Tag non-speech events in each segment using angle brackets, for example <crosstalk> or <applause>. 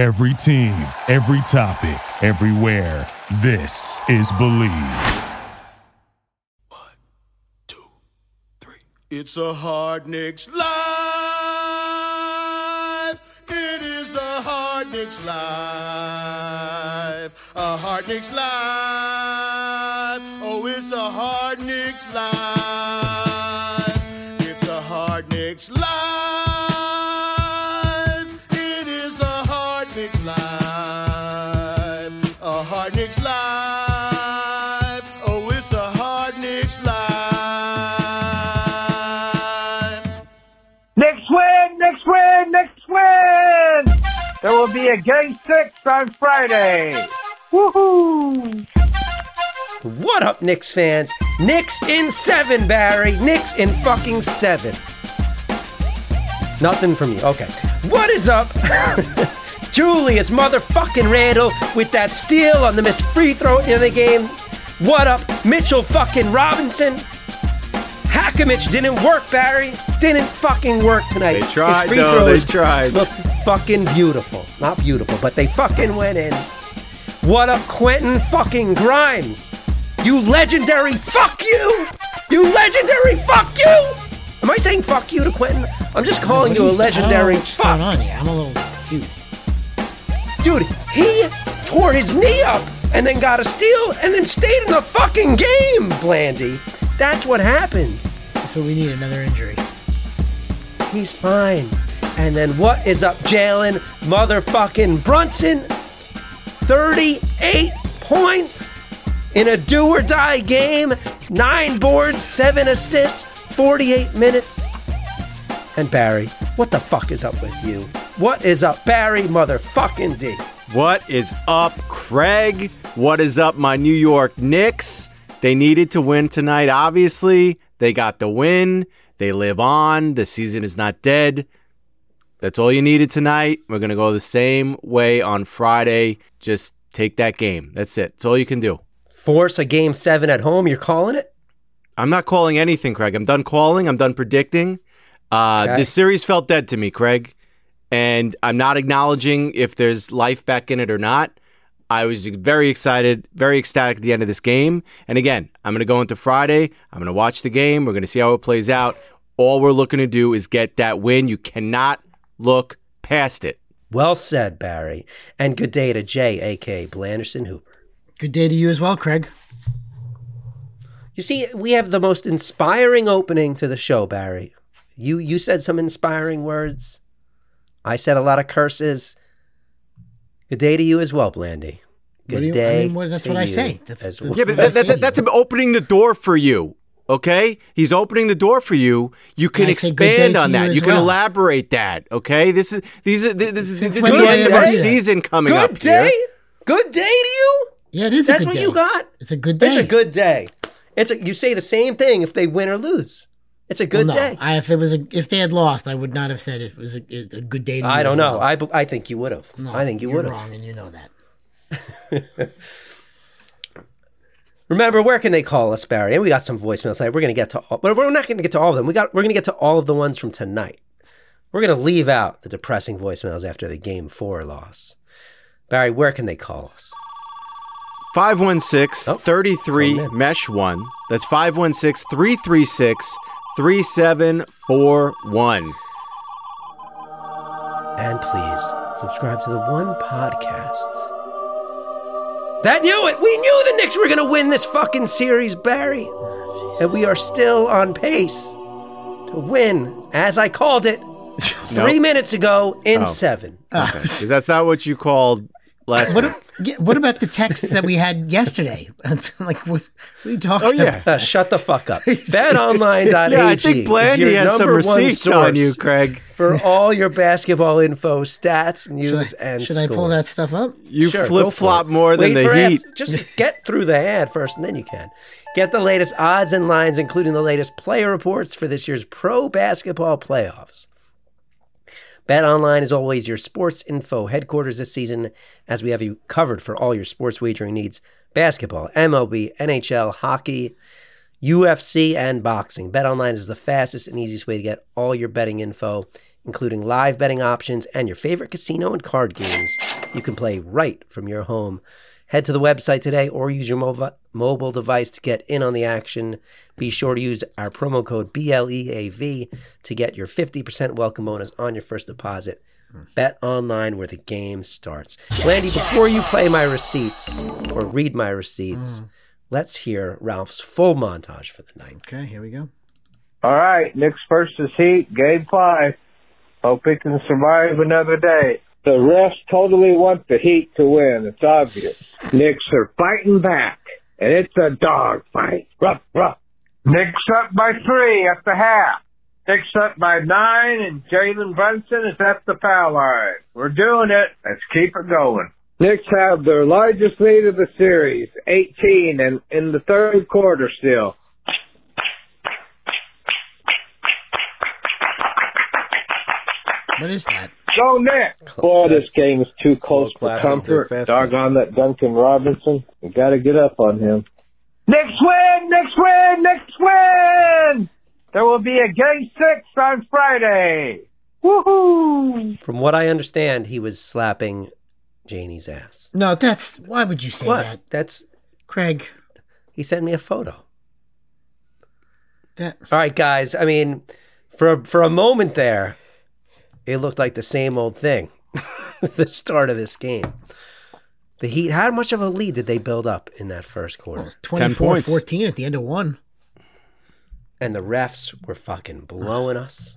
Every team, every topic, everywhere. This is Believe. One, two, three. It's a hard Knicks live. It is a hard Knicks live. A hard Knicks live. Oh, it's a hard Knicks live. There will be a game six on Friday. Woohoo! What up, Knicks fans? Knicks in seven, Barry. Knicks in fucking seven. Nothing from you. Okay. What is up? <laughs> Julius motherfucking Randle with that steal on the missed free throw in the game. What up? Mitchell fucking Robinson. Hackimich didn't work, Barry. Didn't fucking work tonight. They His tried, free though. They throws tried. Looked fucking beautiful. Not beautiful, but they fucking went in. What up, Quentin fucking Grimes? You legendary fuck you! You legendary fuck you! Am I saying fuck you to Quentin? I'm just calling you a legendary What's going fuck. on here? I'm a little confused. Dude, he tore his knee up and then got a steal and then stayed in the fucking game, Blandy. That's what happened. That's what we need. Another injury. He's fine. And then what is up, Jalen motherfucking Brunson? 38 points in a do or die game, nine boards, seven assists, 48 minutes. And Barry, what the fuck is up with you? What is up, Barry motherfucking D? What is up, Craig? What is up, my New York Knicks? They needed to win tonight, obviously. They got the win. They live on. The season is not dead. That's all you needed tonight. We're going to go the same way on Friday. Just take that game. That's it. That's all you can do. Force a game seven at home, you're calling it? I'm not calling anything, Craig. I'm done calling. I'm done predicting. Uh, Okay. This series felt dead to me, Craig. And I'm not acknowledging if there's life back in it or not. I was very excited, very ecstatic at the end of this game. And again, I'm going to go into Friday. I'm going to watch the game. We're going to see how it plays out. All we're looking to do is get that win. You cannot look past it. Well said, Barry. And good day to Jay, aka Blanderson Hooper. Good day to you as well, Craig. You see, we have the most inspiring opening to the show, Barry. You you said some inspiring words. I said a lot of curses. Good day to you as well, Blandy. Good What do you- I day. mean, what- that's to what I you say. That's- that's well. Yeah, but what I that, that, say that's him opening the door for you. Okay, he's opening the door for you. You can I say good day expand on that. as You can well. elaborate that. Okay, this is these are this is, this is the end of our season coming up. Good day. here. Good day to you. Yeah, it is a good day. That's good what day. you got. It's a good day. It's a good day. It's a, you say the same thing if they win or lose. It's a good Well, no, day. I, if it was a, if they had lost, I would not have said it was a, a good day. To you I don't know. well. I, b- I think you would have. No, I think you you're would have. wrong, and you know that. <laughs> Remember, where can they call us, Barry? And we got some voicemails tonight. We're going to get to, all, but we're not going to get to all of them. We got, we're going to get to all of the ones from tonight. We're going to leave out the depressing voicemails after the game four loss. Barry, where can they call us? 516 Oh, 33 call 'em in. mesh 1. That's 516 336 3741. And please subscribe to the one podcast. That knew it. We knew the Knicks were going to win this fucking series, Barry. And we are still on pace to win, as I called it <laughs> three Nope. minutes ago in Oh. seven. Because that's not what you called last What, week. Yeah, what about the texts that we had yesterday? <laughs> like, what, what are you talking Oh, yeah. about? Uh, shut the fuck up. <laughs> BetOnline.ag. <laughs> Yeah, I think is Blandy your has some receipts on you, Craig. For all your basketball info, stats, Should, news, I, and should I pull that stuff up? You Sure, flip flop it. more than Wait the Heat. ad- Just get through the ad first, and then you can. Get the latest odds and lines, including the latest player reports for this year's pro basketball playoffs. Bet Online is always your sports info headquarters this season, as we have you covered for all your sports wagering needs basketball, MLB, NHL, hockey, UFC, and boxing. Bet Online is the fastest and easiest way to get all your betting info including live betting options and your favorite casino and card games you can play right from your home. Head to the website today or use your mobile mobile device to get in on the action. Be sure to use our promo code BLEAV to get your 50% welcome bonus on your first deposit. Bet online where the game starts. Landy, before you play my receipts or read my receipts, mm. let's hear Ralph's full montage for the night. Okay, here we go. All right, Knicks versus Heat, game five. Hope it can survive another day. The refs totally want the Heat to win. It's obvious. Knicks are fighting back, and it's a dog fight. Ruff, ruff. Knicks up by three at the half. Knicks up by nine, and Jalen Brunson is at the foul line. We're doing it. Let's keep it going. Knicks have their largest lead of the series, 18, and in the third quarter still. What is that? Go Knicks! Boy, this game is too close for comfort. fast Doggone that Duncan Robinson. We got to get up on him. Knicks win! Knicks win! Knicks win! There will be a game six on Friday. Woohoo! From what I understand, he was slapping Janie's ass. No, that's why would you say What? that, That's Craig? he sent me a photo. That All right, guys. I mean, for a, for a moment there, it looked like the same old thing. <laughs> the start of this game. The Heat. How much of a lead did they build up in that first quarter? was 24 14 at the end of one. And the refs were fucking blowing us,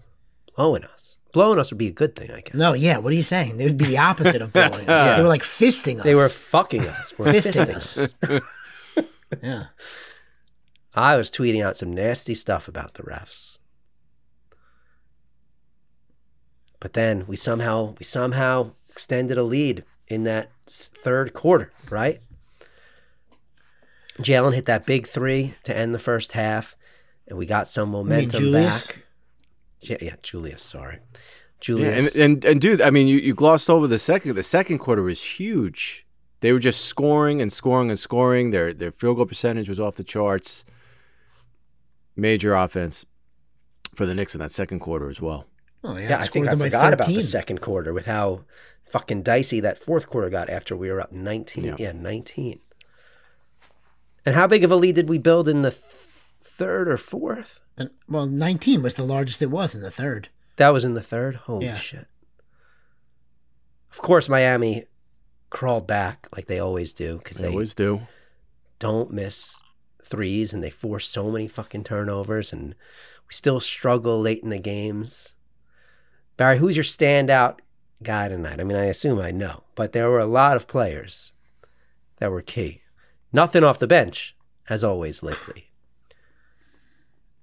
blowing us, blowing us would be a good thing, I guess. No, yeah, what are you saying? They would be the opposite of blowing <laughs> us. They were like fisting us. They were fucking us. We're Fisting fisting us. <laughs> Yeah. I was tweeting out some nasty stuff about the refs. But then we somehow we somehow extended a lead in that third quarter, right? Jalen hit that big three to end the first half, and we got some momentum Julius? back. Yeah, yeah, Julius. Sorry, Yeah, Julius. and, and and dude, I mean, you, you glossed over the second. The second quarter was huge. They were just scoring and scoring and scoring. Their their field goal percentage was off the charts. Major offense for the Knicks in that second quarter as well. Oh, yeah. yeah, I think I them by forgot about the second quarter with how fucking dicey that fourth quarter got after we were up 19. Yeah. Yeah, 19. And how big of a lead did we build in the th- third or fourth? And- well, 19 was the largest it was in the third. That was in the third? Holy Yeah. shit. Of course, Miami crawled back like they always do because They they always do. don't miss threes and they force so many fucking turnovers and we still struggle late in the games. Barry, who's your standout guy tonight? I mean, I assume I know, but there were a lot of players that were key. Nothing off the bench, as always lately.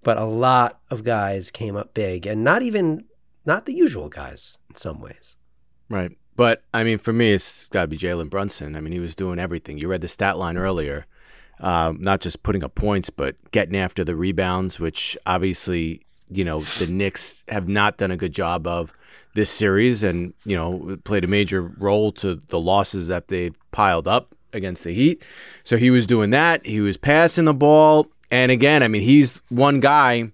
But a lot of guys came up big and not even not the usual guys in some ways. Right. But I mean, for me, it's got to be Jalen Brunson. I mean, he was doing everything. You read the stat line earlier, um, not just putting up points, but getting after the rebounds, which obviously, you know, the Knicks have not done a good job of this series, and you know, played a major role to the losses that they've piled up against the Heat. So he was doing that. He was passing the ball, and again, I mean, he's one guy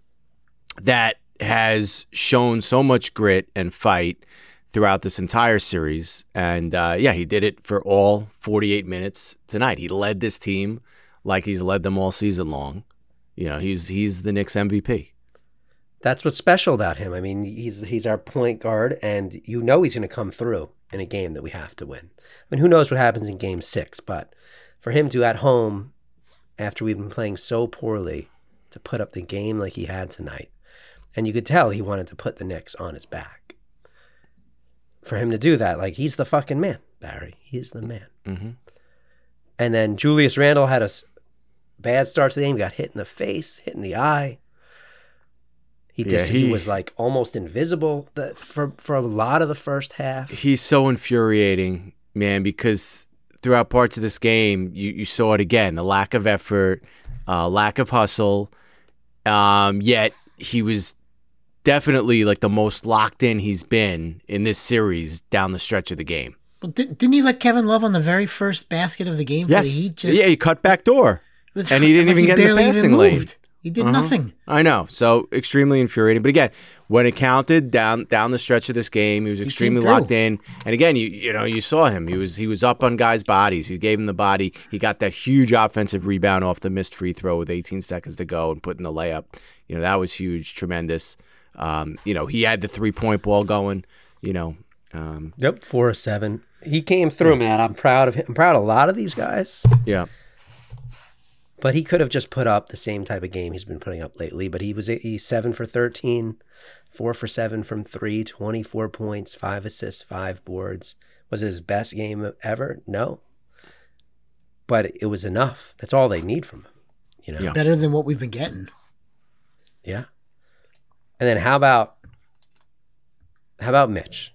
that has shown so much grit and fight throughout this entire series. And uh, yeah, he did it for all 48 minutes tonight. He led this team like he's led them all season long. You know, he's he's the Knicks MVP. That's what's special about him. I mean, he's he's our point guard, and you know he's going to come through in a game that we have to win. I mean, who knows what happens in Game Six? But for him to at home, after we've been playing so poorly, to put up the game like he had tonight, and you could tell he wanted to put the Knicks on his back. For him to do that, like he's the fucking man, Barry. He is the man. Mm-hmm. And then Julius Randle had a bad start to the game. Got hit in the face, hit in the eye. He Yeah, he, he- was like almost invisible that for for a lot of the first half. He's so infuriating, man, because throughout parts of this game, you, you saw it again the lack of effort, uh, lack of hustle. Um, yet he was definitely like the most locked in he's been in this series down the stretch of the game. Well, di- didn't he let Kevin Love on the very first basket of the game? for the Yes. Heat? Just, yeah, he cut back door. and he didn't <laughs> like even get in the barely passing lane. Moved. He did nothing. I know. So extremely infuriating. But again, when it counted down down the stretch of this game, he was extremely through. locked in. And again, you you know, you saw him. He was he was up on guys' bodies. He gave him the body. He got that huge offensive rebound off the missed free throw with 18 seconds to go and putting the layup. You know, that was huge, tremendous. Um, you know, he had the three point ball going, you know. Um, Yep, four or seven. He came through, man. I'm proud of him. I'm proud of a lot of these guys. yeah. But he could have just put up the same type of game he's been putting up lately. But he was he's seven for 13, four for seven from three, 24 points, five assists, five boards. Was it his best game ever? No. But it was enough. That's all they need from him. You know? Yeah. Better than what we've been getting. Yeah. And then how about how about Mitch?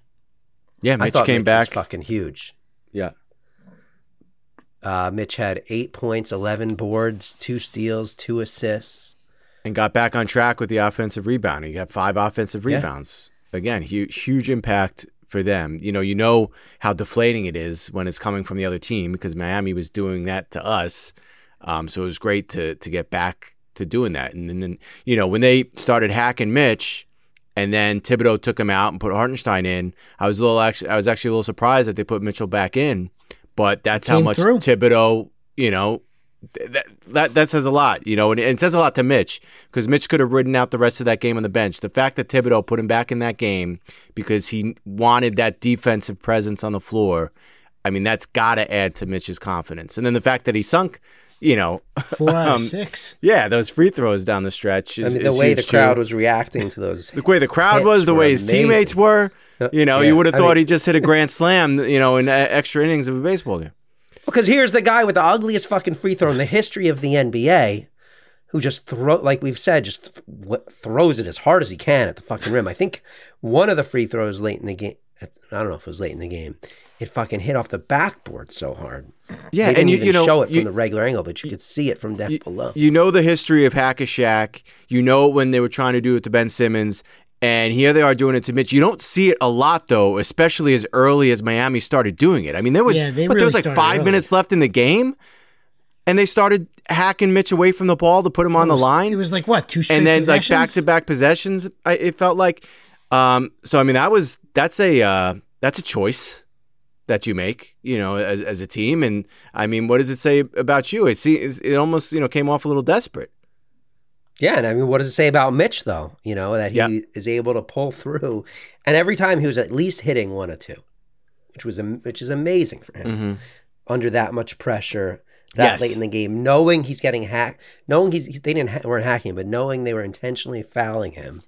Yeah, Mitch thought came Mitch back. was fucking huge. yeah. Uh, Mitch had eight points, eleven boards, two steals, two assists. and got back on track with the offensive rebound. He got five offensive Yeah. rebounds. Again, huge, huge impact for them. You know, you know how deflating it is when it's coming from the other team because Miami was doing that to us. Um, so it was great to to get back to doing that. And then, then you know when they started hacking Mitch, and then Thibodeau took him out and put Hartenstein in. I was a little actually, I was actually a little surprised that they put Mitchell back in, but that's how Came much through. Thibodeau, you know, th- that that that says a lot, you know, and it says a lot to Mitch because Mitch could have ridden out the rest of that game on the bench. The fact that Thibodeau put him back in that game because he wanted that defensive presence on the floor, I mean, that's got to add to Mitch's confidence. And then the fact that he sunk, you know, <laughs> Four out Um, of six. yeah, those free throws down the stretch. Is, I mean, the is way the crowd too. was reacting to those. the way the crowd was, the way his amazing. teammates were. You know, Yeah, you would have I thought mean- he just hit a grand slam, you know, in uh, extra innings of a baseball game. Because here's the guy with the ugliest fucking free throw in the history of the NBA, who just throw like we've said, just th- wh- throws it as hard as he can at the fucking rim. I think one of the free throws late in the game. I don't know if it was late in the game. It fucking hit off the backboard so hard. Yeah, they didn't and you, even you know, show it from you- the regular angle, but you could see it from down below. You know the history of Hack a Shaq. You know when they were trying to do it to Ben Simmons, and here they are doing it to Mitch. You don't see it a lot though, especially as early as Miami started doing it. I mean, there was Yeah, but there was like five early. minutes left in the game, and they started hacking Mitch away from the ball to put him on the line. It was like what two straight and then like back to back possessions. I, it felt like. Um, so I mean, that was that's a uh, that's a choice that you make, you know, as, as a team. And I mean, what does it say about you? It seems it almost you know came off a little desperate. Yeah, and I mean, what does it say about Mitch though? You know that he Yeah. is able to pull through, and every time he was at least hitting one or two, which was which is amazing for him under that much pressure that Mm-hmm. Yes. late in the game, knowing he's getting hacked, knowing he's they didn't ha- weren't hacking, him, but knowing they were intentionally fouling him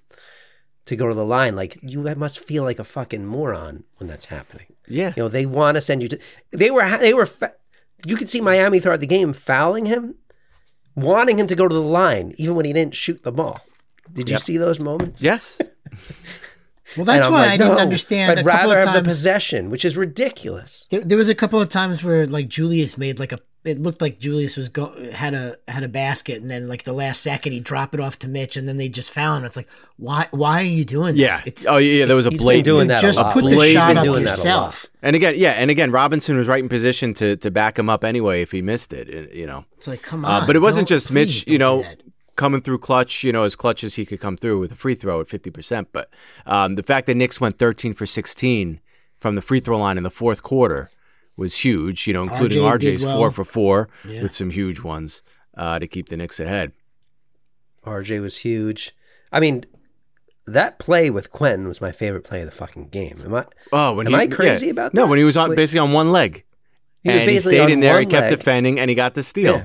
to go to the line, like you must feel like a fucking moron when that's happening. Yeah, You know, they want to send you to. They were. ha- They were. Fa- you could see Miami throughout the game fouling him, wanting him to go to the line, even when he didn't shoot the ball. Did you Yep. see those moments? yes, <laughs> Well, that's why like, I didn't no, understand I'd a couple of have the possession, which is ridiculous. There, there was a couple of times where like Julius made like a. It looked like Julius was go had a had a basket, and then like the last second he drop it off to Mitch, and then they just foul him. It's like why why are you doing yeah. that? It's, oh yeah, there was a He's been blatant. doing that just put the shot up doing that a yourself. And again, yeah, and again, Robinson was right in position to to back him up anyway if he missed it. You know, It's like come on. uh, but it wasn't just Mitch. You know, coming through clutch. You know, as clutch as he could come through with a free throw at fifty percent. But um, the fact that Knicks went thirteen for sixteen from the free throw line in the fourth quarter was huge. You know, including RJ RJ's well. four for four Yeah. with some huge ones uh, to keep the Knicks ahead. RJ was huge. I mean, that play with Quentin was my favorite play of the fucking game. Am I? Oh, when Am he, I crazy yeah. about No, when he was on Wait. basically on one leg, He and he stayed in there. He kept leg. defending, and he got the steal. Yeah.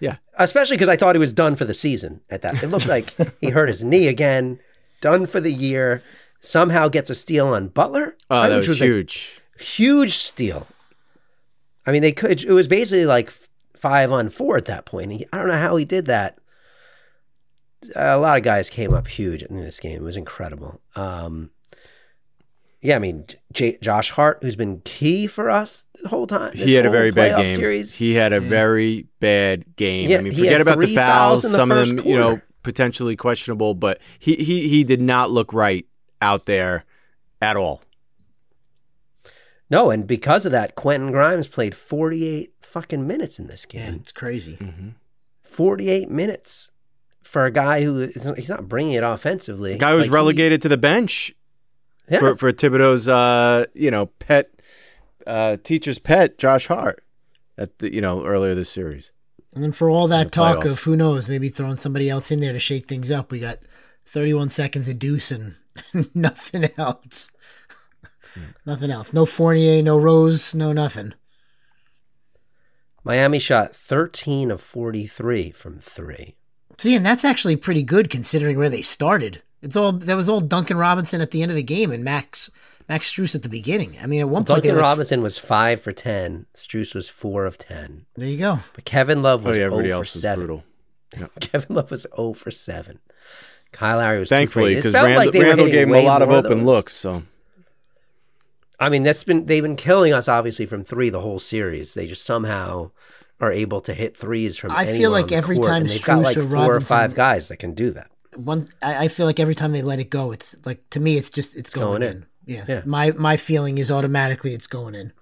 Yeah. Especially because I thought he was done for the season at that. It looked like he hurt his knee again, done for the year. Somehow gets a steal on Butler. Oh, that which was, huge. huge steal. I mean, they could. It was basically like five on four at that point. He, I don't know how he did that. A lot of guys came up huge in this game. It was incredible. Um, yeah, I mean, J- Josh Hart, who's been key for us the whole time. he had a very bad game. Series. He had a very bad game. Yeah, I mean, forget about the fouls fouls. the Some of first them, you know, potentially questionable, but he he he did not look right out there at all. No, and because of that, Quentin Grimes played 48 fucking minutes in this Yeah, game. it's crazy. 48 minutes. for a guy who is, he's not bringing it offensively. The guy who's Like, he- relegated to the bench yeah. for, for Thibodeau's, uh, you know, pet, uh, teacher's pet, Josh Hart, at the, you know, earlier this series. And then for all that talk playoffs. of who knows, maybe throwing somebody else in there to shake things up, we got 31 seconds of deuce and <laughs> nothing else. Nothing else. No Fournier, no Rose, no nothing. Miami shot 13 of 43 from three. See, and that's actually pretty good considering where they started. It's all that was all Duncan Robinson at the end of the game and Max Max Strus at the beginning. I mean, at one point they Duncan were like- Robinson was five for 10. Strus was four of 10. There you go. But Kevin Love Oh was yeah, 0 everybody for else is 7. brutal. <laughs> Kevin Love was 0 for 7. Kyle Lowry was Thankfully, because felt Randle, like Randle gave him a lot of open those. looks. So I mean, that's been they've been killing us obviously from three the whole series. They just somehow are able to hit threes from. I feel like every court, time they've got like four or five guys that can do that. One, I, I feel like every time they let it go, it's like to me, it's just it's, going, going in. in. Yeah. Yeah. My my feeling is automatically it's going in.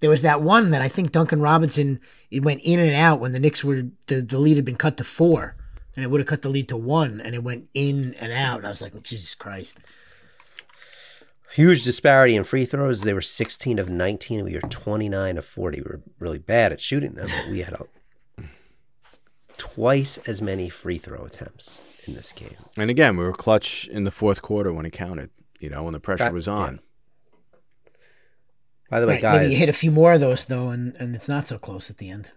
There was that one that I think Duncan Robinson it went in and out when the Knicks were the, the lead had been cut to four, and it would have cut the lead to one, and it went in and out. And I was like, oh, Jesus Christ! Huge disparity in free throws. They were 16 of 19. We were 29 of 40. We were really bad at shooting them, but we had a, twice as many free throw attempts in this game. and again, we were clutch in the fourth quarter when it counted. You know, when the pressure That- was on. By the way, Right, guys, maybe you hit a few more of those though, and, and it's not so close at the end.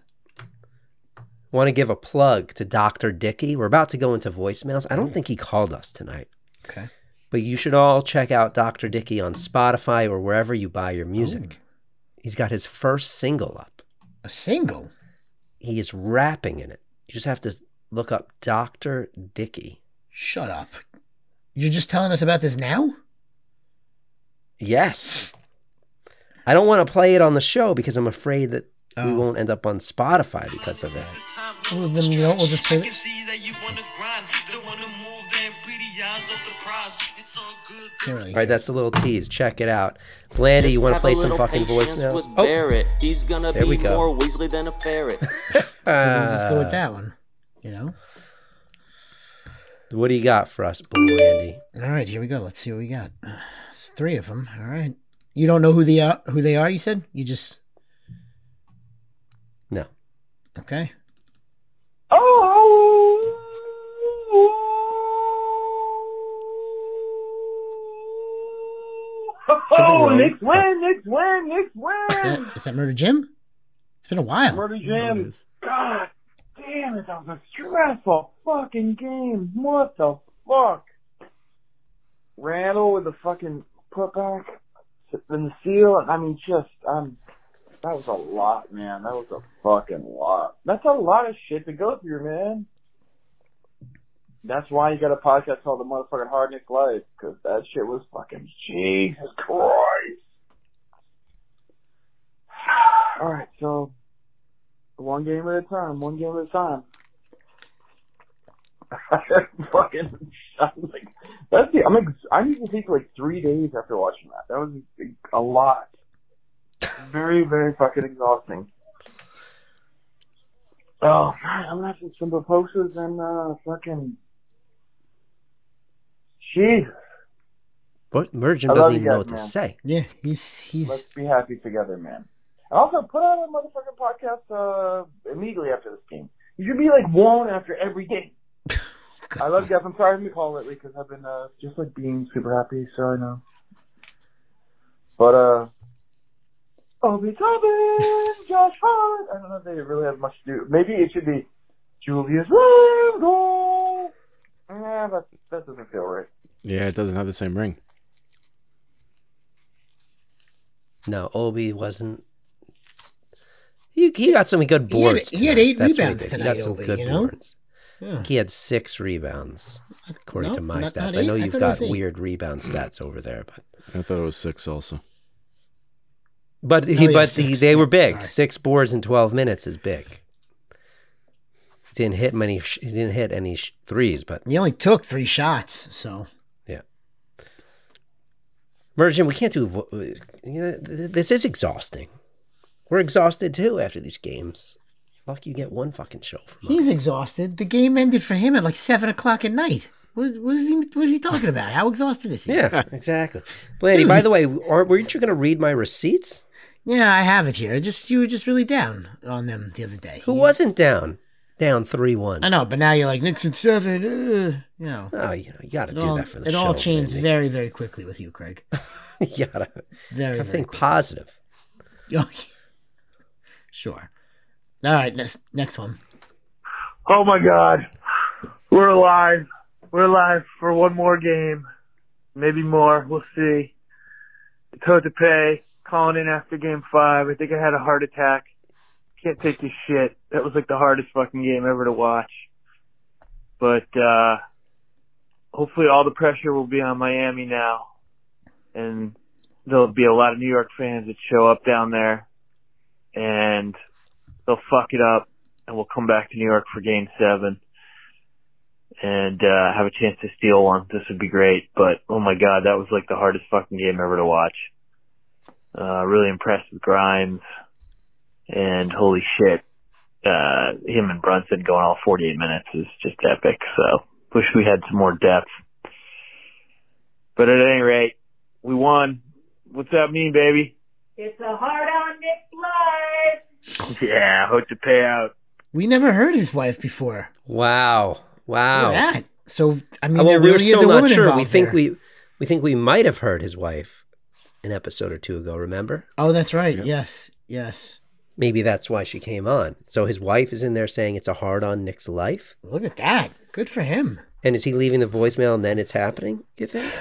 want to give a plug to Dr. Dickey. We're about to go into voicemails. I don't mm. think he called us tonight. Okay. But you should all check out Dr. Dickey on Spotify or wherever you buy your music. Oh. He's got his first single up. A single. He is rapping in it. You just have to look up Dr. Dickey. Shut up. You're just telling us about this now? Yes. I don't want to play it on the show because I'm afraid that we Oh. won't end up on Spotify because of that. Well, then you know we'll just play it. All good. Can't really All right, that's a little tease. Check it out. Blandy, you want to play some fucking voicemails? With Oh, Barrett. He's gonna there be we go. more Weasley than a ferret. <laughs> So we'll just go with uh, that one. You know? what do you got for us, Blandy? All right, here we go. Let's see what we got. It's three of them. All right. You don't know who they are? Who they are? You said you just No. okay. Oh, wrong? Knicks win, Knicks win, Knicks Is win. that, is that Murder Jim? It's been a while. Murder Jim. Is. God damn it, that was a stressful fucking game. What the fuck? Randle with the fucking putback in the seal. I mean, just um, that was a lot, man. That was a fucking lot. That's a lot of shit to go through, man. That's why you got a podcast called The Motherfucking Hard Knicks Life, because that shit was fucking Jesus Christ. <sighs> All right, so one game at a time, one game at a time. <laughs> fucking, I was like, that's the, I'm ex- I need to sleep for like three days after watching that. That was a lot. Very, very fucking exhausting. Oh, I'm gonna have some posters and, uh, fucking, Jesus. What Merchant doesn't love you even know guys, what to say. Yeah, he's he's Let's be happy together, man. And also, put out a motherfucking podcast uh, immediately after this game. You should be like one after every game. <laughs> I love you guys. I'm sorry to call lately because I've been uh, just like being super happy. So I know. But uh, Obi Toppin, Josh Hart. I don't know if they really have much to do. Maybe it should be Julius Randle. Yeah, that that doesn't feel right. Yeah, it doesn't have the same ring. No, Obi wasn't. He, he got some good He had- boards. he had eight That's rebounds did. He got some Obi, good you know? boards. yeah. He had six rebounds, according No, to my not- stats. not I know you've thought it got weird rebound <clears throat> stats over there, but I thought it was six also. but he Oh, yeah, but six, he, they yeah, were big. sorry. Six boards in twelve minutes is big. He didn't hit many. He didn't hit any sh- threes, but He only took three shots, so yeah. Merchant, we can't do. You know, this is exhausting. We're exhausted too after these games. Lucky you get one fucking show from He's us. exhausted. The game ended for him at like seven o'clock at night. What, what is he? What is he talking about? How exhausted is he? Yeah, <laughs> exactly. Blandy, by the way, aren't, weren't you going to read my receipts? Yeah, I have it here. Just you were just really down on them the other day. Who You- wasn't down? Down 3 1. I know, but now you're like Knicks in seven. Uh, you know, Oh, you know, you got to do all, that for the it show. It all changed Blandy. very, very quickly with you, Craig. <laughs> you got to Very, very think quick. positive. <laughs> Oh, sure. All right, next next one. Oh my God, we're alive. We're alive for one more game, maybe more. We'll see. Tote to pay, calling in after game five. I think I had a heart attack. Can't take this shit. That was like the hardest fucking game ever to watch. But uh hopefully all the pressure will be on Miami now, and there'll be a lot of New York fans that show up down there, and they'll fuck it up, and we'll come back to New York for Game Seven, and uh, have a chance to steal one. This would be great. But oh my god, that was like the hardest fucking game ever to watch. Uh, really impressed with Grimes, and holy shit, uh, him and Brunson going all 48 minutes is just epic. So wish we had some more depth. But at any rate, we won. What's that mean, baby? It's a hard on Nick life. <laughs> Yeah, hope to pay out. We never heard his wife before. Wow. Wow. Look that. So I mean, well, there we're really is still a not woman sure. involved We think there. we we think we might have heard his wife an episode or two ago, remember? Oh, that's right. Yes, yes. Maybe that's why she came on. So his wife is in there saying it's a hard on Nick's life. Look at that. Good for him. And is he leaving the voicemail and then it's happening, you think?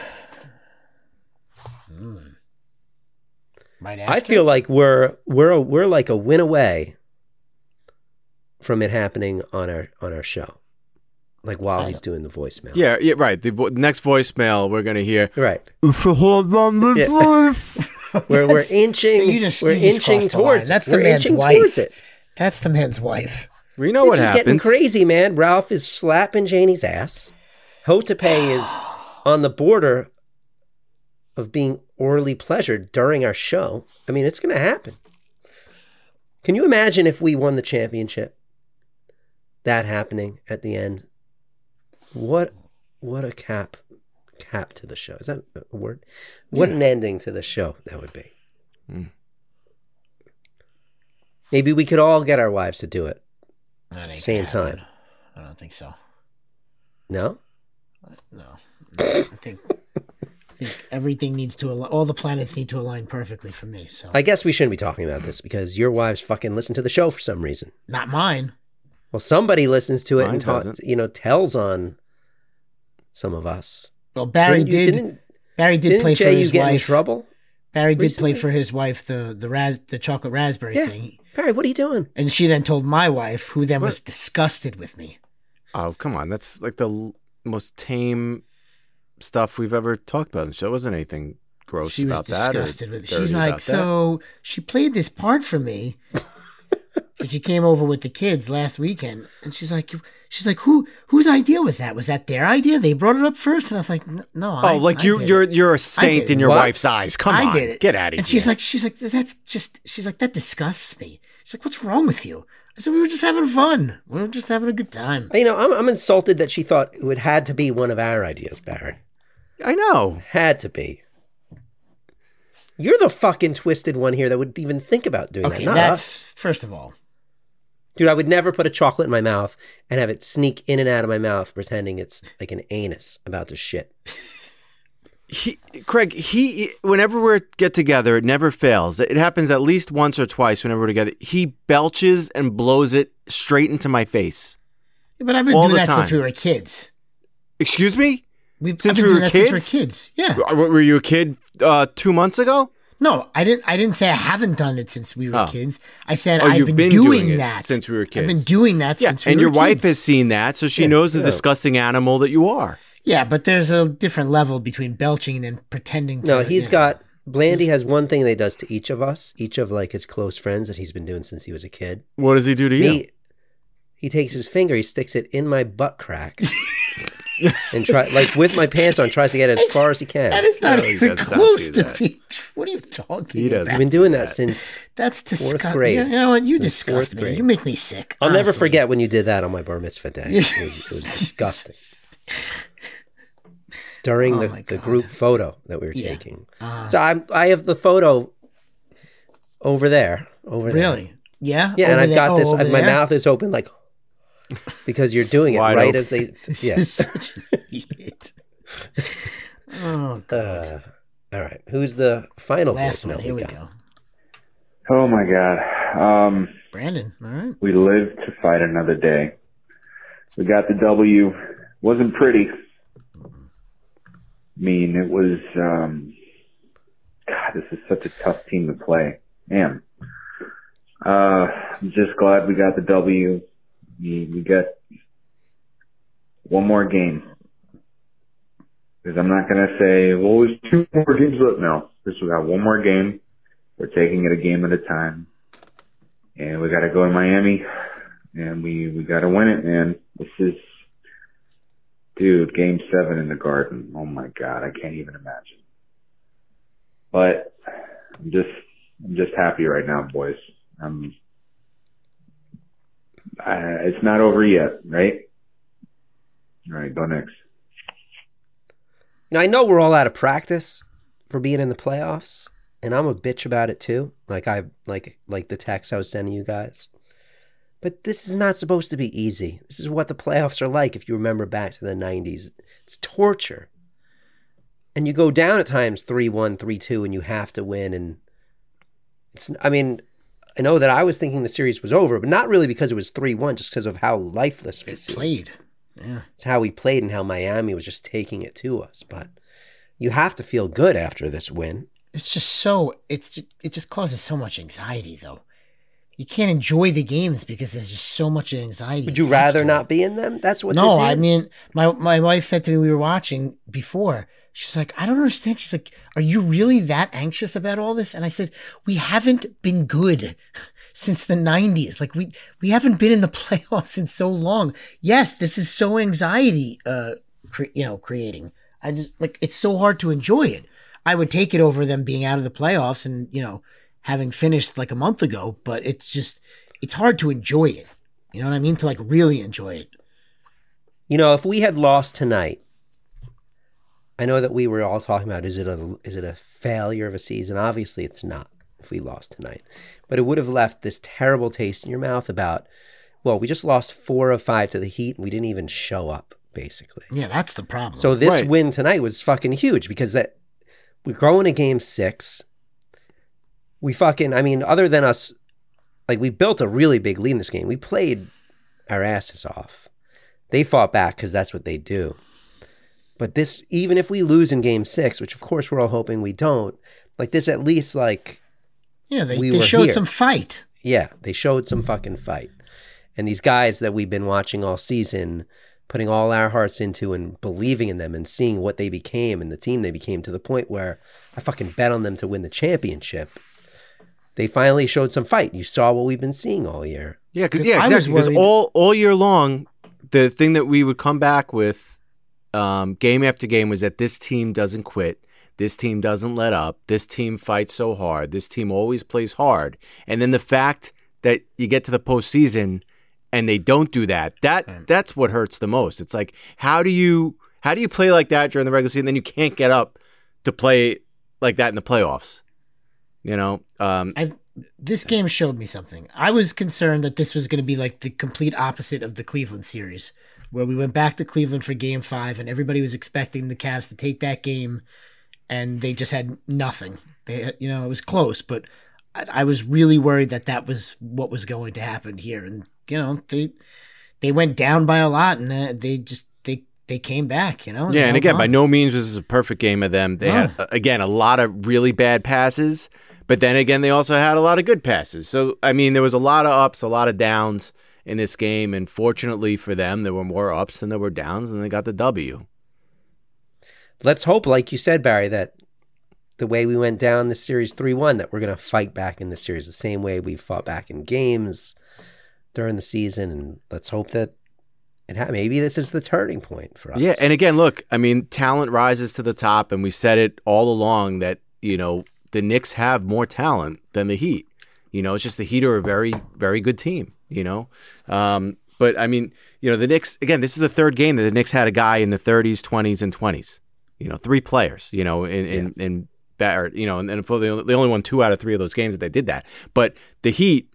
Hmm. Right I feel like we're we're we're like a win away from it happening on our on our show. Like while he's doing the voicemail. Yeah, yeah, right. The vo- next voicemail we're gonna hear. Right. Hold on, the Yeah. voice. <laughs> <laughs> We're we're inching You just, we're you just inching towards it. That's the We're man's wife. That's the man's wife. We know this what is getting happens. crazy, man. Ralph is slapping Janie's ass. Hotepe is <sighs> on the border of being orally pleasured during our show. I mean, it's going to happen. Can you imagine if we won the championship? That happening at the end. What what a cap cap to the show. Is that a word? What an ending to the show that would be. Hmm. Maybe we could all get our wives to do it. Same time. I don't think so. No? No. I think, I think everything needs to align. All the planets need to align perfectly for me. So I guess we shouldn't be talking about this because your wives fucking listen to the show for some reason. not mine. Well, somebody listens to it Mine and ta- you know tells on some of us. Well, Barry Didn't you- did. Didn't, Barry did play for Jay you his get in wife. trouble? Barry did play for his wife the the ras the chocolate raspberry Yeah. thing, Barry, what are you doing? and she then told my wife, who then was disgusted with me. Oh, come on. That's like the l- most tame stuff we've ever talked about. on the show. It wasn't anything gross she was about that. or disgusted with it. She's like, about that. so she played this part for me. <laughs> 'Cause she came over with the kids last weekend, and she's like, she's like, who whose idea was that? Was that their idea? They brought it up first, and I was like, "N- no. Oh, I, like I you, did you're it. you're a I saint in your What? wife's eyes. Come I on, did it. get out of And here. And she's like, she's like, that's just. She's like, that disgusts me. She's like, what's wrong with you? I said, we were just having fun. We were just having a good time. You know, I'm, I'm insulted that she thought it would had to be one of our ideas, Barry. I know. Had to be. You're the fucking twisted one here that would even think about doing Okay, that. Not that's us. first of all. Dude, I would never put a chocolate in my mouth and have it sneak in and out of my mouth pretending it's like an anus about to shit. He, Craig, he, whenever we get together, it never fails. It happens at least once or twice whenever we're together. He belches and blows it straight into my face. But I've been All doing the that since we were kids. Excuse me? We've Since I've been we doing were that kids? since we were kids. Yeah. W- Were you a kid uh, two months ago? No, I didn't. I didn't say I haven't done it since we were Oh. kids. I said Oh, I've you've been, been doing, doing that since we were kids. I've been doing that Yeah, since we were done. and were your wife kids. has seen that, so she Yeah, knows the yeah. disgusting animal that you are. Yeah, but there's a different level between belching and then pretending to. No, he's you know. got Blandy has one thing that he does to each of us, each of like his close friends that he's been doing since he was a kid. What does he do to you? He takes his finger, he sticks it in my butt crack, <laughs> and try like with my pants on, tries to get it as far as he can. That is not No, he even close to that. being. What are you talking He doesn't. about? I've been doing that since. That's disgusting. grade. You know what? You Since disgust me. grade. You make me sick. I'll never forget when you did that on my bar mitzvah day. It was, it was <laughs> disgusting. During Oh the, the group photo that we were Yeah. taking. Ah. so I'm I have the photo over there. Over there. Really? Yeah. Yeah, and I've there- got oh, this. over My there? mouth is open, like because you're doing it right open. as they. <laughs> Yes. such an idiot. Oh god. Uh, all right. Who's the final Last one. Here we got? go. Oh my God. Um, Brandon. All right. we live to fight another day. We got the W. Wasn't pretty. I mean, it was, um, God, this is such a tough team to play. Man. Uh, I'm just glad we got the W. We, we got one more game. Because I'm not going to say, well, there's two more games left now. This we got one more game. We're taking it a game at a time. And we got to go to Miami. And we, we got to win it, man. This is, dude, game seven in the garden. Oh my God. I can't even imagine. But I'm just, I'm just happy right now, boys. Um, I, it's not over yet, right? All right, go next. Now I know we're all out of practice for being in the playoffs, and I'm a bitch about it too. Like I like like the text I was sending you guys. But this is not supposed to be easy. This is what the playoffs are like if you remember back to the 90s. It's torture. And you go down at times 3-1, 3-2 and you have to win and it's I mean, I know that I was thinking the series was over, but not really because it was 3-1 just because of how lifeless It played. Yeah. It's how we played and how Miami was just taking it to us. But you have to feel good after this win. It's just so. It's just, it just causes so much anxiety though. You can't enjoy the games because there's just so much anxiety. Would you rather not be in them? That's what. no, I mean, my my wife said to me we were watching before. She's like, I don't understand. She's like, Are you really that anxious about all this? And I said, We haven't been good <laughs> since the '90s. Like we we haven't been in the <laughs> playoffs in so long. Yes, this is so anxiety, uh, cre- you know, creating. I just like it's so hard to enjoy it. I would take it over them being out of the playoffs and you know having finished like a month ago. But it's just it's hard to enjoy it. You know what I mean? To like really enjoy it. You know, if we had lost tonight, I know that we were all talking about is it a is it a failure of a season? Obviously, it's not. If we lost tonight, but it would have left this terrible taste in your mouth about. Well, we just lost four of five to the Heat, and we didn't even show up. Basically, Yeah, that's the problem. So this Right. win tonight was fucking huge because that we're going to game six. We fucking I mean, other than us like we built a really big lead in this game. We played our asses off. They fought back because that's what they do. But this even if we lose in game six, which of course we're all hoping we don't, like this at least like yeah, they, we they showed here. some fight. yeah, they showed some fucking fight. And these guys that we've been watching all season, putting all our hearts into and believing in them and seeing what they became and the team they became to the point where I fucking bet on them to win the championship. They finally showed some fight. You saw what we've been seeing all year. Yeah, 'cause- 'Cause yeah, exactly. Because all all year long, the thing that we would come back with, um, game after game, was that this team doesn't quit. This team doesn't let up. This team fights so hard. This team always plays hard. And then the fact that you get to the postseason and they don't do that, that that's what hurts the most. It's like how do you how do you play like that during the regular season? Then you can't get up to play like that in the playoffs. You know, um, I this game showed me something. I was concerned that this was going to be like the complete opposite of the Cleveland series, where we went back to Cleveland for Game Five, and everybody was expecting the Cavs to take that game, and they just had nothing. They, you know, it was close, but I, I was really worried that that was what was going to happen here, and you know, they they went down by a lot, and uh, they just they they came back. You know, Yeah, and again, on. by no means was this a perfect game of them. They had No. uh, again a lot of really bad passes, but then again, they also had a lot of good passes. So I mean, there was a lot of ups, a lot of downs in this game, and fortunately for them, there were more ups than there were downs, and they got the W. Let's hope, like you said, Barry, that the way we went down the series 3 1, that we're going to fight back in the series the same way we fought back in games during the season. And let's hope that it ha- maybe this is the turning point for us. Yeah, and again, look, I mean, talent rises to the top, and we said it all along that you know the Knicks have more talent than the Heat. You know, it's just the Heat are a very, very good team. You know, um, but I mean, you know, the Knicks again. This is the third game that the Knicks had a guy in the 30s, 20s, and 20s. You know, three players. You know, in in, in ba- or, you know, and, and for the, they only won two out of three of those games that they did that. But the Heat,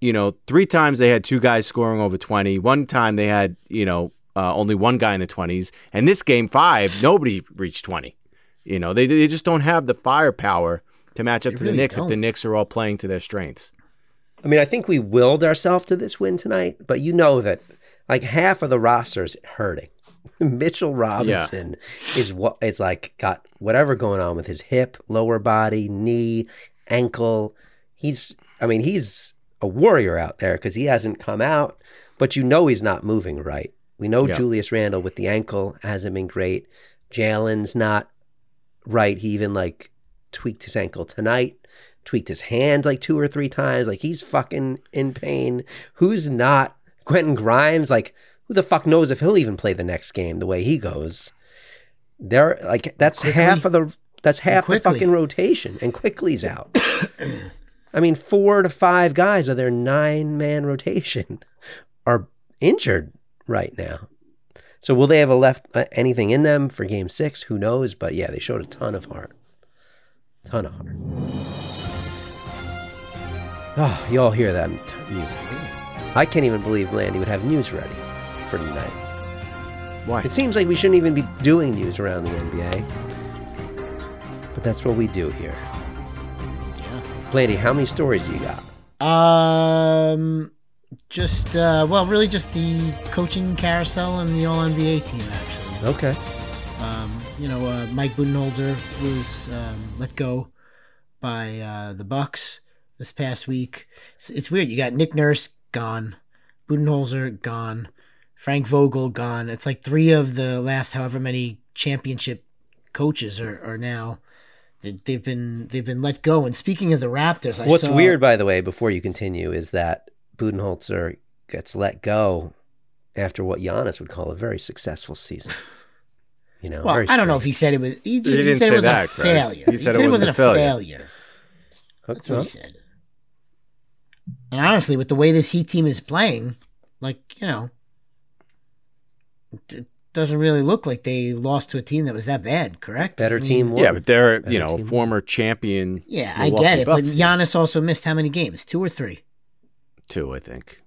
you know, three times they had two guys scoring over 20. One time they had, you know, uh, only one guy in the 20s. And this game five, nobody reached 20. You know, they, they just don't have the firepower to match up They to really the Knicks if the don't. Knicks are all playing to their strengths. I mean, I think we willed ourselves to this win tonight, but you know that like half of the roster is hurting. <laughs> Mitchell Robinson is what it's like got whatever going on with his hip, lower body, knee, ankle. He's I mean, he's a warrior out there because he hasn't come out, but you know he's not moving right. We know Yeah. Julius Randle with the ankle hasn't been great. Jalen's not right. He even like tweaked his ankle tonight, tweaked his hand like two or three times. Like he's fucking in pain. Who's not? Quentin Grimes, like who the fuck knows if he'll even play the next game the way he goes. They're like that's Quickley. half of the that's half the fucking rotation, and Quickley's out. I mean, four to five guys of their nine man rotation <laughs> are injured right now. So will they have a left uh, anything in them for game six? Who knows? But yeah, they showed a ton of heart. Ton of heart. Oh, you all hear that music. I can't even believe Landy would have news ready for tonight. Why? It seems like we shouldn't even be doing news around the NBA. But that's what we do here. Yeah. Landy, how many stories you got? Um, just uh, well, really just the coaching carousel and the All NBA team actually. Okay. Um, you know, uh, Mike Budenholzer was um, let go by uh, the Bucks this past week. It's, it's weird. You got Nick Nurse gone, Budenholzer gone, Frank Vogel gone. It's like three of the last however many championship coaches are, are now. they- They've been they've been let go. And speaking of the Raptors, I What's saw, weird, by the way, before you continue, is that Budenholzer gets let go after what Giannis would call a very successful season. <laughs> You know, Well, I don't know if he said it was. He, he didn't said say it was that, a Craig. failure. He said it it wasn't wasn't a a failure. failure. Hooked That's what he up. said. And honestly, with the way this Heat team is playing, like you know, it- it doesn't really look like they lost to a team that was that bad. Correct? Better I mean, team. Yeah, but they're Better you know team. former champion. Yeah, I get it. But Bucks team. Giannis also missed how many games? Two or three? two, I think.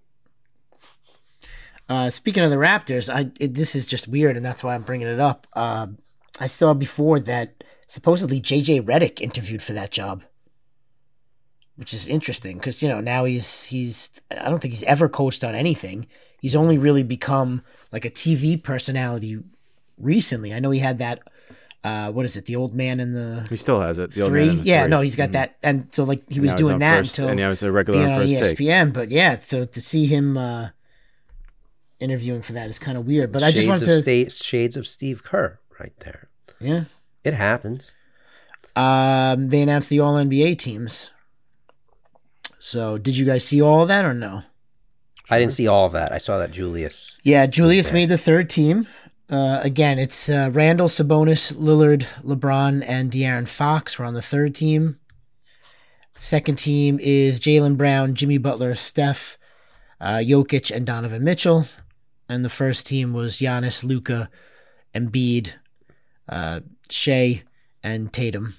Uh, speaking of the Raptors, I it, this is just weird, and that's why I'm bringing it up. Uh, I saw before that supposedly JJ Redick interviewed for that job, which is interesting because you know now he's he's I don't think he's ever coached on anything. He's only really become like a TV personality recently. I know he had that. Uh, what is it? The old man in the He still has it. The old three. man in the yeah, three. no, he's got Mhm. that, and so like he was doing on that first- until and now he's a regular being on on E First Take. ESPN. But yeah, so to see him uh, interviewing for that is kind of weird. But I just Shades wanted to, sta- shades of Steve Kerr right there. yeah. It happens. Um, they announced the All NBA teams. So did you guys see all of that or no? I didn't see all of that. I saw that Julius. Yeah, Julius made the third team. Uh, again, it's uh, Randle, Sabonis, Lillard, LeBron, and De'Aaron Fox were on the third team. Second team is Jaylen Brown, Jimmy Butler, Steph, uh, Jokic, and Donovan Mitchell. And the first team was Giannis, Luka, Embiid, uh, Shai, and Tatum.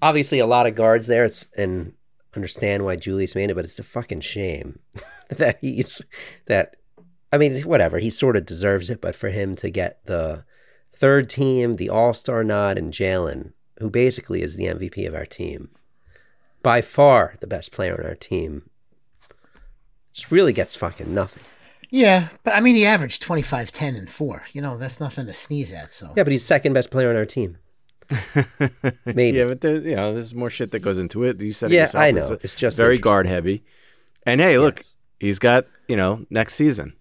Obviously, a lot of guards there. It's and understand why Julius made it, but it's a fucking shame <laughs> <laughs> that he's that. I mean, whatever. He sort of deserves it, but for him to get the third team, the All Star nod, and Jalen, who basically is the MVP of our team, by far the best player on our team, just really gets fucking nothing. Yeah, but I mean, he averaged 25, 10, and 4. You know, that's nothing to sneeze at. So Yeah, but he's second best player on our team. <laughs> Maybe. Yeah, but there, you know, there's more shit that goes into it. You said it Yeah, yourself. I It's know. a- It's just very guard heavy. And hey, look, he's got you know next season.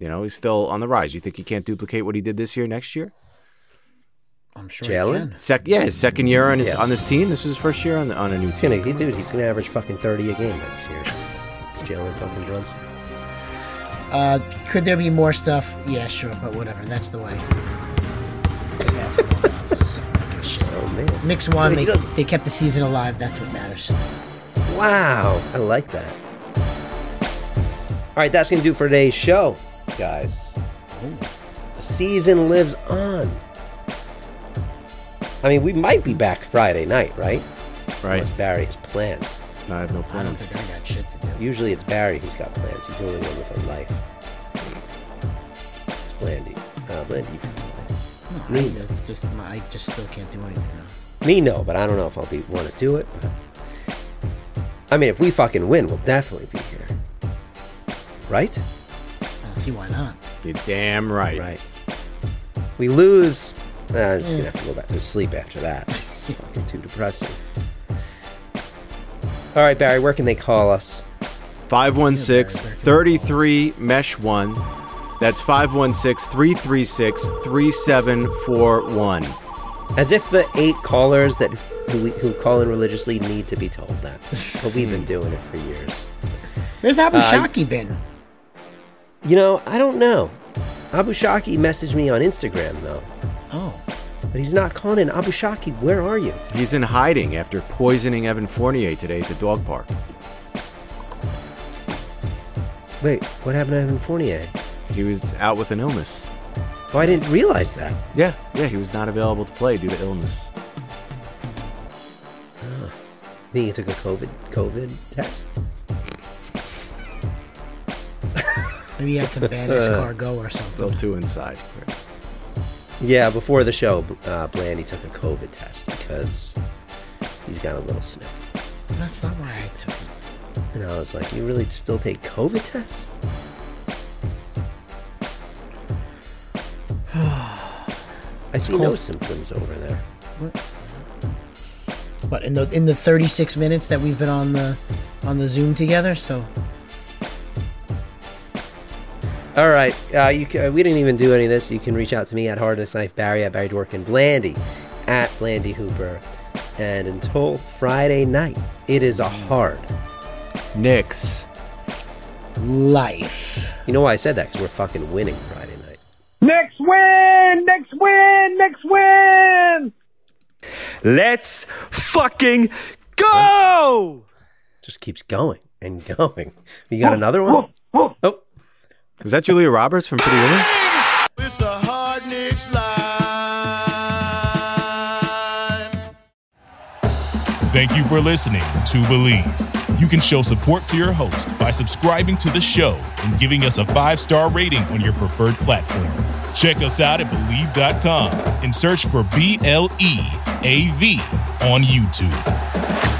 You know, he's still on the rise. You think he can't duplicate what he did this year next year? I'm sure Jalen? he can. Sec, yeah, his second year on his Yeah. on this team. This was his first year on the, on a new He's team. gonna, he, dude, he's gonna average fucking thirty a game next year. It's Jalen fucking Brunson. Uh, could there be more stuff? Yeah, sure, but whatever. That's the way. basketball bounces. I'm not gonna shit. Oh man. Knicks won. They, they kept the season alive. That's what matters. Wow, I like that. All right, that's gonna do for today's show, guys. The season lives on. I mean, we might be back Friday night, right? Right. Unless Barry has plans. I have no I don't plans. think I got shit to do. Usually it's Barry who's got plans. He's the only one with a life. It's Blandy. Uh, Blandy, you can No, I, it's just my, I just still can't do anything. Now. Me, no, but I don't know if I'll be want to do it. But I mean, if we fucking win, we'll definitely be here, right? I don't see why not. You're damn right. Right. We lose. uh, I'm just gonna have to go back to sleep after that. <laughs> It's fucking too depressing. All right, Barry, where can they call us? 516 33 Mesh 1. That's 516 336 3741. As if the eight callers that who, we- who call in religiously need to be told that, but we've been <laughs> doing it for years. Where's Abu Uh, Shaki been? You know, I don't know. Abu Shaki messaged me on Instagram though, Oh, but he's not calling in. Abu Shaki, where are you? He's in hiding after poisoning Evan Fournier today at the dog park. Wait, what happened to Evan Fournier? He was out with an illness. Oh, I didn't realize that. Yeah, yeah, he was not available to play due to illness. Think he took a COVID COVID test? Maybe he had some bad escargot or something. <laughs> Fell two inside. Yeah, before the show, uh, Blandy took a COVID test because he's got a little sniff. That's not why I took it. And I was like, you really still take COVID tests? <sighs> I see no symptoms over there. What? But in the in the 36 minutes that we've been on the on the Zoom together, so All right, uh, you ca we didn't even do any of this. You can reach out to me at Hardness Knife Barry at Barry Dworkin Blandy at Blandy Hooper. And until Friday night, it is a hard. Knicks. life. You know why I said that? Because we're fucking winning Friday night. Knicks win! Knicks win! Knicks win! Let's fucking go! Just keeps going and <laughs> going. You got another one? Oh, Was that Julia Roberts from Pretty Woman? It's a hard Knicks life. Thank you for listening to Bleav. You can show support to your host by subscribing to the show and giving us a five star rating on your preferred platform. Check us out at Bleav.com and search for B L E A V on YouTube.